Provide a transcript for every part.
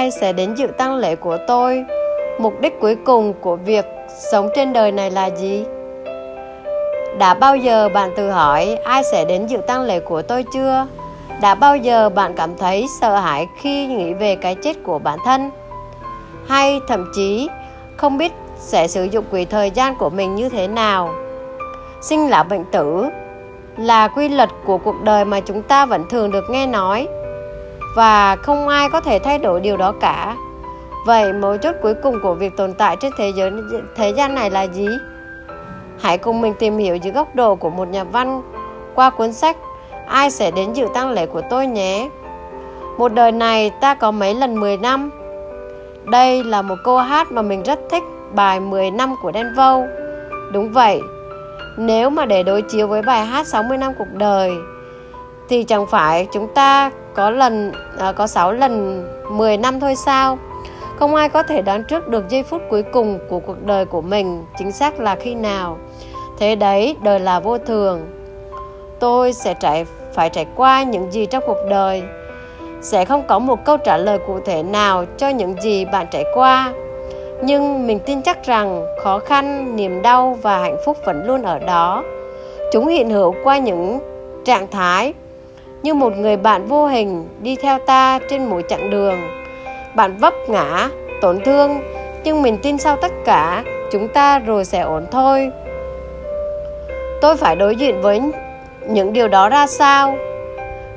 ai sẽ đến dự tang lễ của tôi? Mục đích cuối cùng của việc sống trên đời này là gì? Đã bao giờ bạn tự hỏi ai sẽ đến dự tang lễ của tôi chưa? Đã bao giờ bạn cảm thấy sợ hãi khi nghĩ về cái chết của bản thân? Hay thậm chí không biết sẽ sử dụng quỹ thời gian của mình như thế nào? Sinh lão bệnh tử là quy luật của cuộc đời mà chúng ta vẫn thường được nghe nói và không ai có thể thay đổi điều đó cả. Vậy mấu chốt cuối cùng của việc tồn tại trên thế giới, thế gian này là gì? Hãy cùng mình tìm hiểu dưới góc độ của một nhà văn qua cuốn sách ai sẽ đến dự tang lễ của tôi nhé. Một đời này ta có mấy lần 10 năm? Đây là một câu hát mà mình rất thích, bài 10 năm của Đen Vâu. Đúng vậy, nếu mà để đối chiếu với bài hát 60 năm cuộc đời thì chẳng phải chúng ta có lần à, có 6 lần 10 năm thôi sao? Không ai có thể đoán trước được giây phút cuối cùng của cuộc đời của mình chính xác là khi nào. Thế đấy, đời là vô thường. Tôi sẽ trải phải trải qua những gì trong cuộc đời. Sẽ không có một câu trả lời cụ thể nào cho những gì bạn trải qua. Nhưng mình tin chắc rằng khó khăn, niềm đau và hạnh phúc vẫn luôn ở đó. Chúng hiện hữu qua những trạng thái như một người bạn vô hình đi theo ta trên mỗi chặng đường. Bạn vấp ngã tổn thương nhưng mình tin sau tất cả chúng ta rồi sẽ ổn thôi. Tôi phải đối diện với những điều đó ra sao?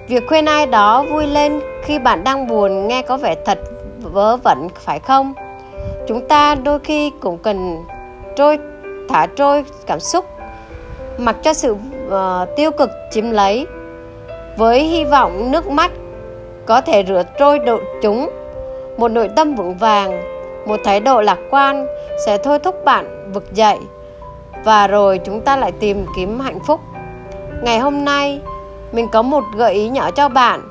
Việc khuyên ai đó vui lên khi bạn đang buồn nghe có vẻ thật vớ vẩn phải không? Chúng ta đôi khi cũng cần trôi thả trôi cảm xúc mặc cho sự uh, tiêu cực chiếm lấy với hy vọng nước mắt có thể rửa trôi độ chúng, một nội tâm vững vàng, một thái độ lạc quan sẽ thôi thúc bạn vực dậy. Và rồi chúng ta lại tìm kiếm hạnh phúc. Ngày hôm nay, mình có một gợi ý nhỏ cho bạn.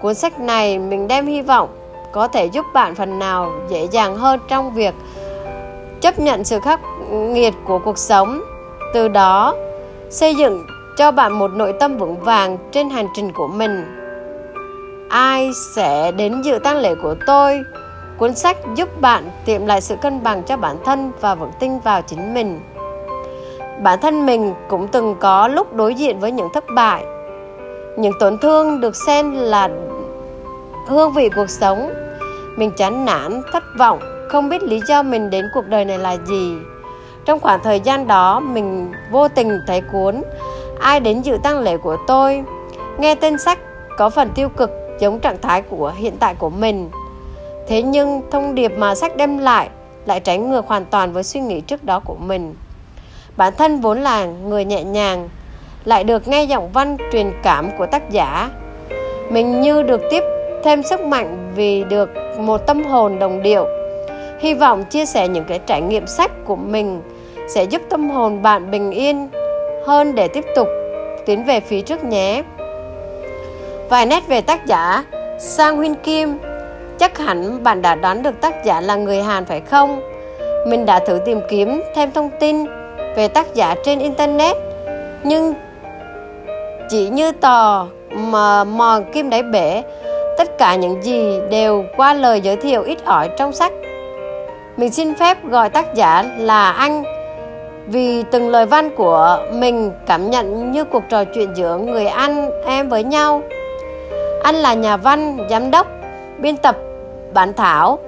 Cuốn sách này mình đem hy vọng có thể giúp bạn phần nào dễ dàng hơn trong việc chấp nhận sự khắc nghiệt của cuộc sống. Từ đó, xây dựng cho bạn một nội tâm vững vàng trên hành trình của mình. Ai sẽ đến dự tang lễ của tôi? Cuốn sách giúp bạn tìm lại sự cân bằng cho bản thân và vững tin vào chính mình. Bản thân mình cũng từng có lúc đối diện với những thất bại. Những tổn thương được xem là hương vị cuộc sống. Mình chán nản, thất vọng, không biết lý do mình đến cuộc đời này là gì. Trong khoảng thời gian đó, mình vô tình thấy cuốn ai đến dự tang lễ của tôi? Nghe tên sách có phần tiêu cực giống trạng thái của hiện tại của mình. Thế nhưng thông điệp mà sách đem lại lại trái ngược hoàn toàn với suy nghĩ trước đó của mình. Bản thân vốn là người nhẹ nhàng, lại được nghe giọng văn truyền cảm của tác giả. Mình như được tiếp thêm sức mạnh vì được một tâm hồn đồng điệu. Hy vọng chia sẻ những cái trải nghiệm sách của mình sẽ giúp tâm hồn bạn bình yên hơn để tiếp tục tiến về phía trước nhé. Vài nét về tác giả Sang Huyên Kim, Chắc hẳn bạn đã đoán được tác giả là người Hàn phải không? Mình đã thử tìm kiếm thêm thông tin về tác giả trên Internet, Nhưng chỉ như tò mà mò kim đáy bể, Tất cả những gì đều qua lời giới thiệu ít ỏi trong sách Mình xin phép gọi tác giả là anh vì từng lời văn của mình cảm nhận như cuộc trò chuyện giữa người anh em với nhau. Anh là nhà văn, giám đốc, biên tập, bản thảo,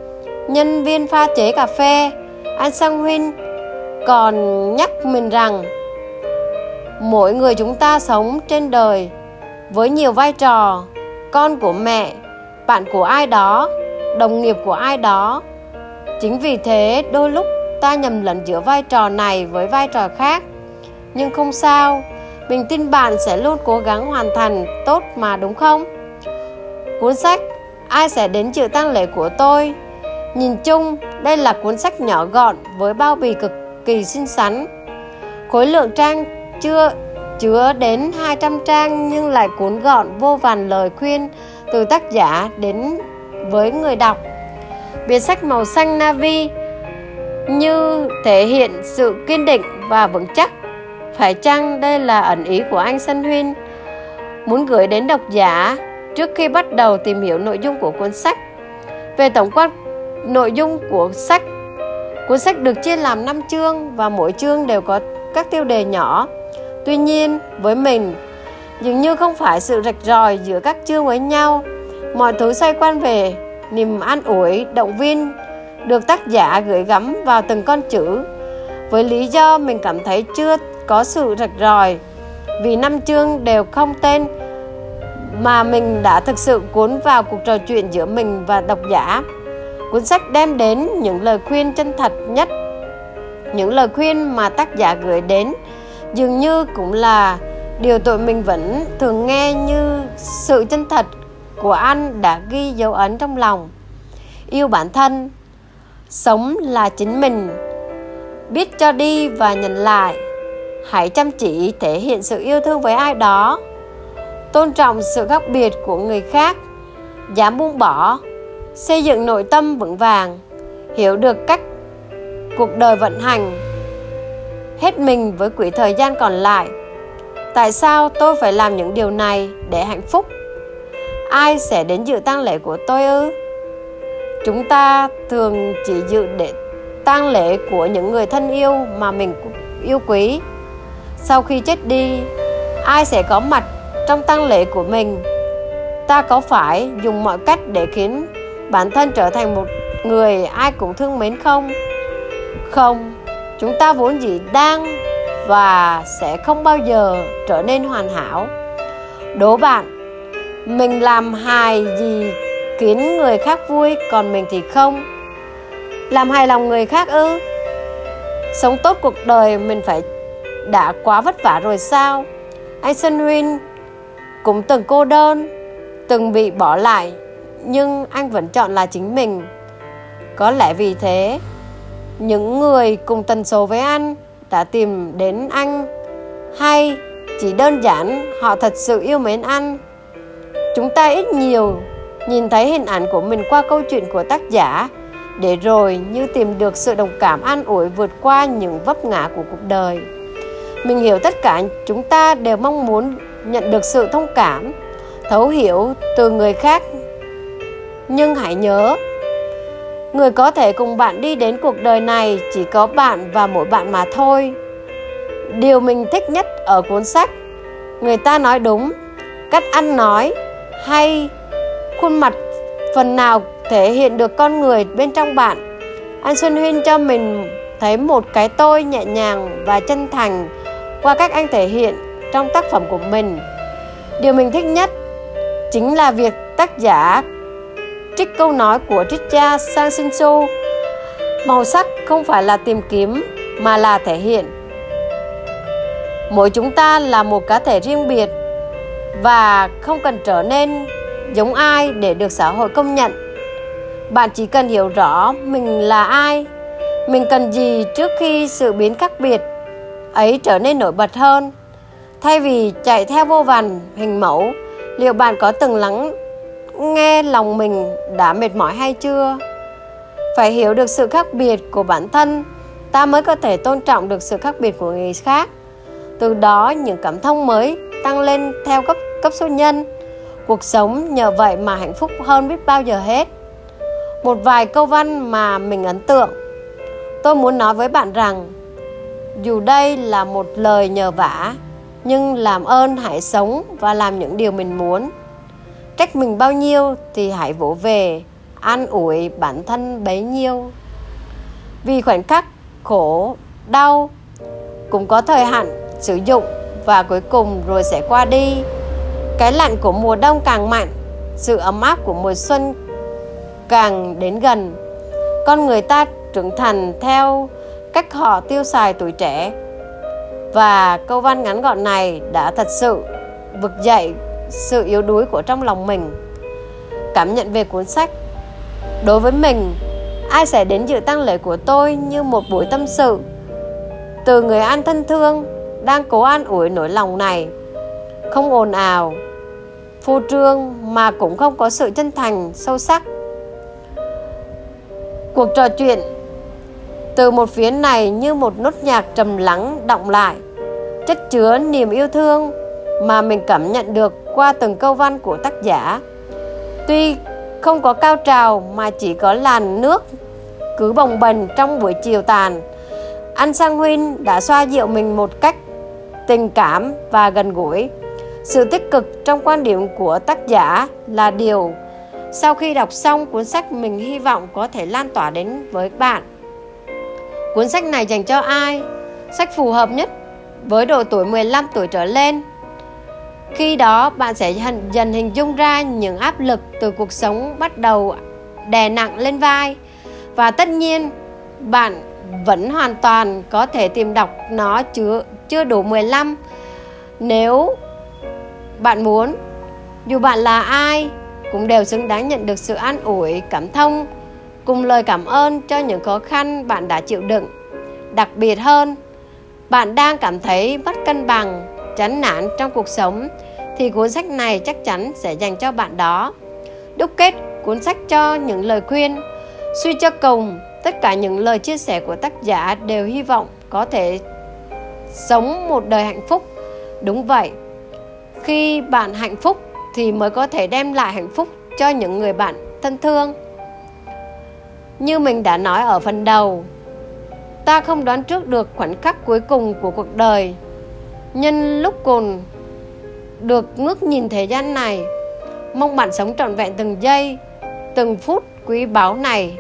nhân viên pha chế cà phê. Anh sang huynh còn nhắc mình rằng, mỗi người chúng ta sống trên đời với nhiều vai trò, con của mẹ, bạn của ai đó, đồng nghiệp của ai đó. Chính vì thế, đôi lúc ta nhầm lẫn giữa vai trò này với vai trò khác. Nhưng không sao, mình tin bạn sẽ luôn cố gắng hoàn thành tốt mà, đúng không? Cuốn sách ai sẽ đến dự tang lễ của tôi? Nhìn chung, đây là cuốn sách nhỏ gọn với bao bì cực kỳ xinh xắn. Khối lượng trang chưa, chứa đến 200 trang nhưng lại cuốn gọn vô vàn lời khuyên từ tác giả đến với người đọc. Biệt sách màu xanh navy như thể hiện sự kiên định và vững chắc. Phải chăng đây là ẩn ý của anh Sân Huyên? Muốn gửi đến độc giả trước khi bắt đầu tìm hiểu nội dung của cuốn sách. Về tổng quan nội dung của sách, cuốn sách được chia làm 5 chương và mỗi chương đều có các tiêu đề nhỏ. Tuy nhiên, với mình, dường như không phải sự rạch ròi giữa các chương với nhau. Mọi thứ xoay quanh về niềm an ủi, động viên được tác giả gửi gắm vào từng con chữ. Với lý do mình cảm thấy chưa có sự rạch ròi, vì năm chương đều không tên mà mình đã thực sự cuốn vào cuộc trò chuyện giữa mình và độc giả. Cuốn sách đem đến những lời khuyên chân thật nhất, những lời khuyên mà tác giả gửi đến dường như cũng là điều tụi mình vẫn thường nghe như sự chân thật của anh đã ghi dấu ấn trong lòng. Yêu bản thân sống là chính mình. Biết cho đi và nhận lại. Hãy chăm chỉ thể hiện sự yêu thương với ai đó. Tôn trọng sự khác biệt của người khác. Dám buông bỏ. Xây dựng nội tâm vững vàng. Hiểu được cách cuộc đời vận hành. Hết mình với quỹ thời gian còn lại. Tại sao tôi phải làm những điều này để hạnh phúc? Ai sẽ đến dự tang lễ của tôi ư? Chúng ta thường chỉ dự để tang lễ của những người thân yêu mà mình yêu quý. Sau khi chết đi, ai sẽ có mặt trong tang lễ của mình? Ta có phải dùng mọi cách để khiến bản thân trở thành một người ai cũng thương mến không? Không, chúng ta vốn dĩ đang và sẽ không bao giờ trở nên hoàn hảo. Đố bạn, mình làm hài gì khiến người khác vui, còn mình thì không. Làm hài lòng người khác ư? Sống tốt cuộc đời mình phải đã quá vất vả rồi sao? Anh Sơn Huynh cũng từng cô đơn, từng bị bỏ lại, nhưng anh vẫn chọn là chính mình. Có lẽ vì thế, những người cùng tần số với anh đã tìm đến anh. Hay chỉ đơn giản họ thật sự yêu mến anh. Chúng ta ít nhiều nhìn thấy hình ảnh của mình qua câu chuyện của tác giả. Để rồi như tìm được sự đồng cảm an ủi vượt qua những vấp ngã của cuộc đời. Mình hiểu tất cả, chúng ta đều mong muốn nhận được sự thông cảm, thấu hiểu từ người khác. Nhưng hãy nhớ, người có thể cùng bạn đi đến cuộc đời này chỉ có bạn và mỗi bạn mà thôi. Điều mình thích nhất ở cuốn sách, người ta nói đúng cách ăn nói hay khuôn mặt phần nào thể hiện được con người bên trong bạn. Anh xuân huyên cho mình thấy một cái tôi nhẹ nhàng và chân thành qua cách anh thể hiện trong tác phẩm của mình. Điều mình thích nhất chính là việc tác giả trích câu nói của triết gia Sang Shinsu màu sắc không phải là tìm kiếm, mà là thể hiện. Mỗi chúng ta là một cá thể riêng biệt và không cần trở nên giống ai để được xã hội công nhận? Bạn chỉ cần hiểu rõ mình là ai, mình cần gì trước khi sự biến khác biệt, ấy trở nên nổi bật hơn. Thay vì chạy theo vô vàn, hình mẫu, liệu bạn có từng lắng nghe lòng mình đã mệt mỏi hay chưa? Phải hiểu được sự khác biệt của bản thân, ta mới có thể tôn trọng được sự khác biệt của người khác. Từ đó, những cảm thông mới tăng lên theo cấp cấp số nhân cuộc sống nhờ vậy mà hạnh phúc hơn biết bao giờ hết. Một vài câu văn mà mình ấn tượng. Tôi muốn nói với bạn rằng, dù đây là một lời nhờ vả, nhưng làm ơn hãy sống và làm những điều mình muốn. Trách mình bao nhiêu thì hãy vỗ về, an ủi bản thân bấy nhiêu. Vì khoảnh khắc khổ, đau cũng có thời hạn sử dụng và cuối cùng rồi sẽ qua đi cái lạnh của mùa đông càng mạnh, sự ấm áp của mùa xuân càng đến gần. Con người ta trưởng thành theo cách họ tiêu xài tuổi trẻ. Và câu văn ngắn gọn này đã thật sự vực dậy sự yếu đuối của trong lòng mình. Cảm nhận về cuốn sách, đối với mình, ai sẽ đến dự tăng lễ của tôi như một buổi tâm sự? Từ người an thân thương đang cố an ủi nỗi lòng này không ồn ào, phô trương mà cũng không có sự chân thành, sâu sắc. Cuộc trò chuyện từ một phía này như một nốt nhạc trầm lắng động lại, chất chứa niềm yêu thương mà mình cảm nhận được qua từng câu văn của tác giả. Tuy không có cao trào mà chỉ có làn nước cứ bồng bềnh trong buổi chiều tàn anh sang huynh đã xoa dịu mình một cách tình cảm và gần gũi sự tích cực trong quan điểm của tác giả là điều sau khi đọc xong cuốn sách mình hy vọng có thể lan tỏa đến với bạn. Cuốn sách này dành cho ai? Sách phù hợp nhất với độ tuổi 15 tuổi trở lên. Khi đó, bạn sẽ dần hình dung ra những áp lực từ cuộc sống bắt đầu đè nặng lên vai. Và tất nhiên, bạn vẫn hoàn toàn có thể tìm đọc nó chưa chưa đủ 15 nếu bạn muốn. Dù bạn là ai, cũng đều xứng đáng nhận được sự an ủi, cảm thông, cùng lời cảm ơn cho những khó khăn bạn đã chịu đựng. Đặc biệt hơn, bạn đang cảm thấy mất cân bằng, chán nản trong cuộc sống, thì cuốn sách này chắc chắn sẽ dành cho bạn đó. Đúc kết cuốn sách cho những lời khuyên, suy cho cùng, tất cả những lời chia sẻ của tác giả đều hy vọng có thể sống một đời hạnh phúc. Đúng vậy khi bạn hạnh phúc thì mới có thể đem lại hạnh phúc cho những người bạn thân thương. Như mình đã nói ở phần đầu, ta không đoán trước được khoảnh khắc cuối cùng của cuộc đời. Nhân lúc cùng, được ngước nhìn thế gian này, mong bạn sống trọn vẹn từng giây, từng phút quý báu này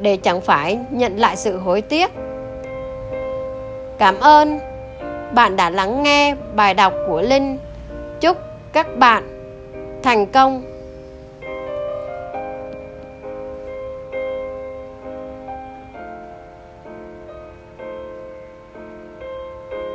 để chẳng phải nhận lại sự hối tiếc. Cảm ơn bạn đã lắng nghe bài đọc của linh các bạn thành công.